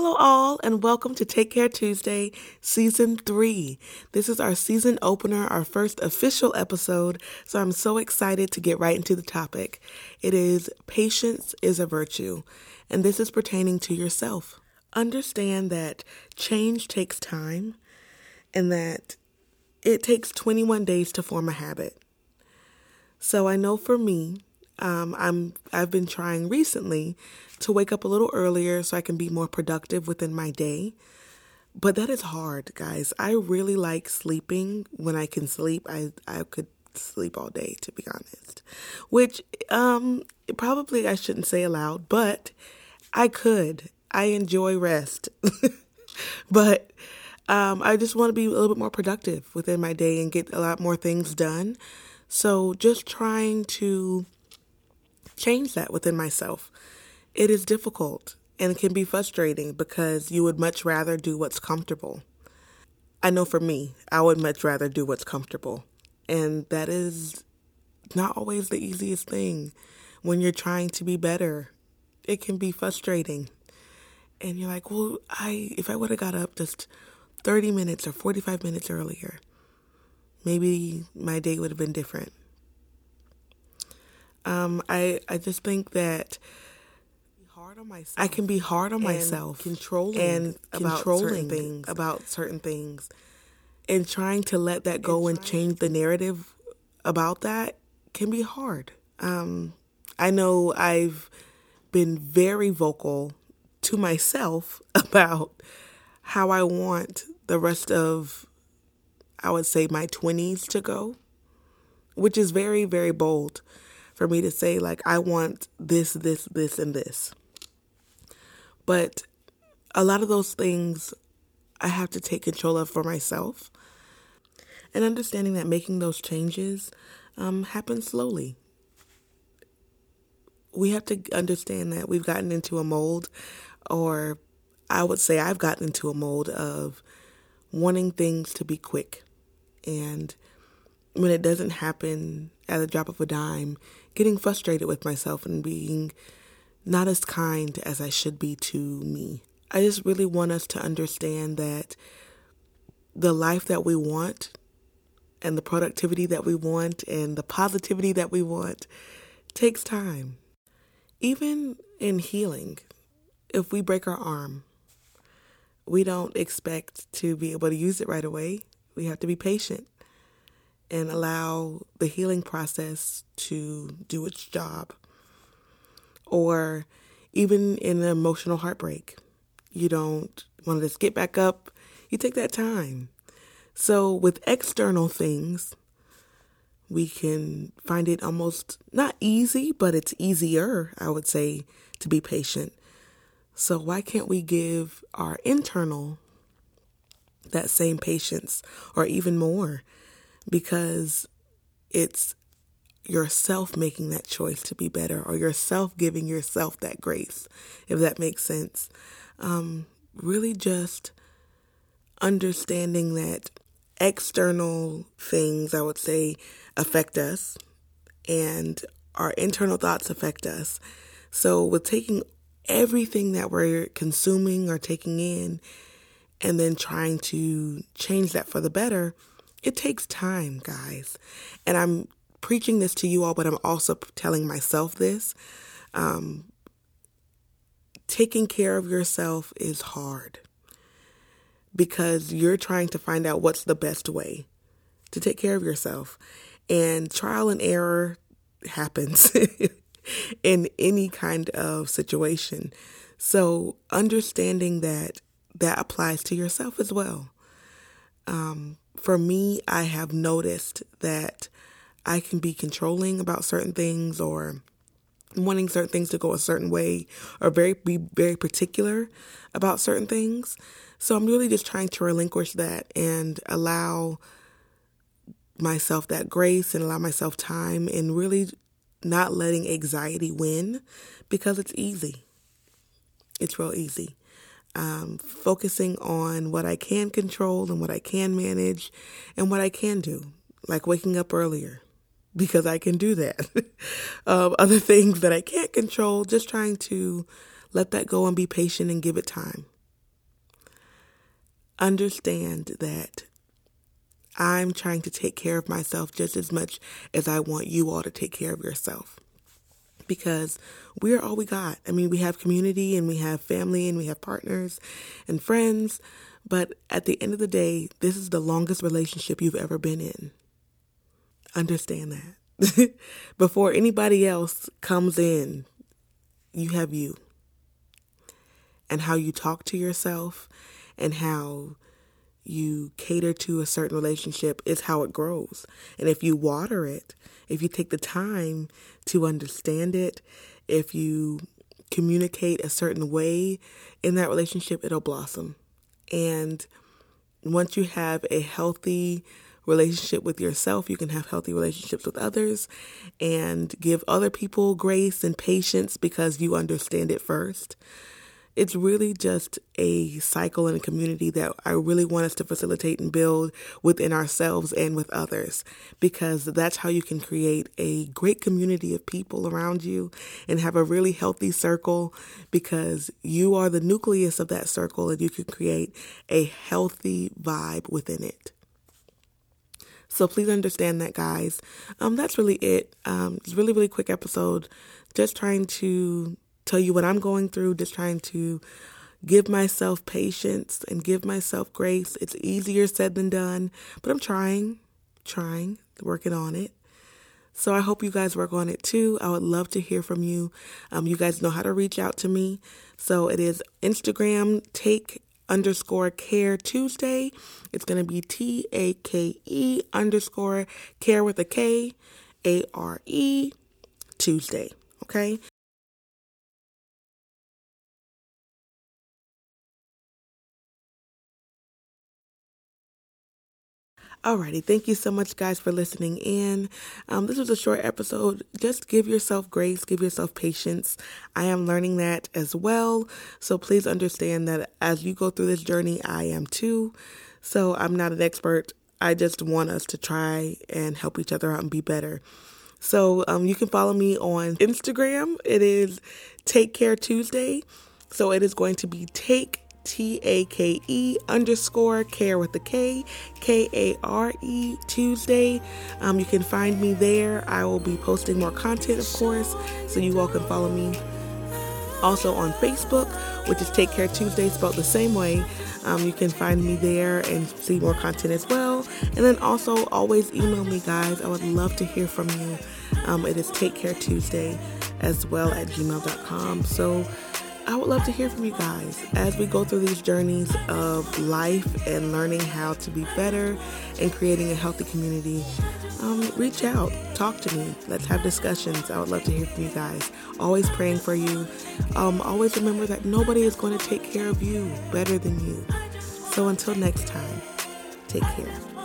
Hello, all, and welcome to Take Care Tuesday, Season 3. This is our season opener, our first official episode, so I'm so excited to get right into the topic. It is Patience is a Virtue, and this is pertaining to yourself. Understand that change takes time and that it takes 21 days to form a habit. So I know for me, um, I'm I've been trying recently to wake up a little earlier so I can be more productive within my day. But that is hard, guys. I really like sleeping when I can sleep. I I could sleep all day to be honest. Which um probably I shouldn't say aloud, but I could. I enjoy rest. but um, I just want to be a little bit more productive within my day and get a lot more things done. So just trying to change that within myself. It is difficult and can be frustrating because you would much rather do what's comfortable. I know for me, I would much rather do what's comfortable. And that is not always the easiest thing when you're trying to be better. It can be frustrating. And you're like, well, I if I would have got up just 30 minutes or 45 minutes earlier, maybe my day would have been different. Um, I I just think that I can be hard on myself, controlling and controlling things. about certain things, and trying to let that go and, and change the narrative about that can be hard. Um, I know I've been very vocal to myself about how I want the rest of, I would say, my 20s to go, which is very, very bold for me to say, like, I want this, this, this, and this. But a lot of those things I have to take control of for myself. And understanding that making those changes um, happens slowly. We have to understand that we've gotten into a mold, or I would say I've gotten into a mold of wanting things to be quick. And when it doesn't happen at the drop of a dime, getting frustrated with myself and being not as kind as I should be to me. I just really want us to understand that the life that we want and the productivity that we want and the positivity that we want takes time. Even in healing, if we break our arm, we don't expect to be able to use it right away. We have to be patient and allow the healing process to do its job or even in an emotional heartbreak. You don't want to just get back up. You take that time. So, with external things, we can find it almost not easy, but it's easier, I would say, to be patient. So, why can't we give our internal that same patience or even more? Because it's yourself making that choice to be better or yourself giving yourself that grace, if that makes sense. Um, really just understanding that external things, I would say, affect us and our internal thoughts affect us. So, with taking everything that we're consuming or taking in and then trying to change that for the better, it takes time, guys. And I'm preaching this to you all, but I'm also telling myself this. Um, taking care of yourself is hard because you're trying to find out what's the best way to take care of yourself. And trial and error happens in any kind of situation. So, understanding that that applies to yourself as well. Um, for me, I have noticed that I can be controlling about certain things or wanting certain things to go a certain way or very be very particular about certain things. So I'm really just trying to relinquish that and allow myself that grace and allow myself time and really not letting anxiety win because it's easy. It's real easy. Um, focusing on what I can control and what I can manage and what I can do, like waking up earlier, because I can do that. um, other things that I can't control, just trying to let that go and be patient and give it time. understand that I'm trying to take care of myself just as much as I want you all to take care of yourself. Because we're all we got. I mean, we have community and we have family and we have partners and friends. But at the end of the day, this is the longest relationship you've ever been in. Understand that. Before anybody else comes in, you have you. And how you talk to yourself and how you cater to a certain relationship is how it grows. And if you water it, if you take the time to understand it, if you communicate a certain way in that relationship, it'll blossom. And once you have a healthy relationship with yourself, you can have healthy relationships with others and give other people grace and patience because you understand it first it's really just a cycle and a community that I really want us to facilitate and build within ourselves and with others because that's how you can create a great community of people around you and have a really healthy circle because you are the nucleus of that circle and you can create a healthy vibe within it. So please understand that, guys. Um, that's really it. Um, it's really, really quick episode. Just trying to tell you what I'm going through, just trying to give myself patience and give myself grace. It's easier said than done, but I'm trying, trying, working on it. So I hope you guys work on it too. I would love to hear from you. Um, you guys know how to reach out to me. So it is Instagram take underscore care Tuesday. It's going to be T A K E underscore care with a K A R E Tuesday. Okay. Alrighty, thank you so much, guys, for listening in. Um, this was a short episode. Just give yourself grace, give yourself patience. I am learning that as well. So please understand that as you go through this journey, I am too. So I'm not an expert. I just want us to try and help each other out and be better. So um, you can follow me on Instagram. It is Take Care Tuesday. So it is going to be Take T A K E underscore care with the K, K A R E Tuesday. Um, you can find me there. I will be posting more content, of course, so you all can follow me. Also on Facebook, which is Take Care Tuesday, spelled the same way. Um, you can find me there and see more content as well. And then also always email me, guys. I would love to hear from you. Um, it is Take Care Tuesday as well at gmail.com. So I would love to hear from you guys as we go through these journeys of life and learning how to be better and creating a healthy community. Um, reach out, talk to me, let's have discussions. I would love to hear from you guys. Always praying for you. Um, always remember that nobody is going to take care of you better than you. So until next time, take care.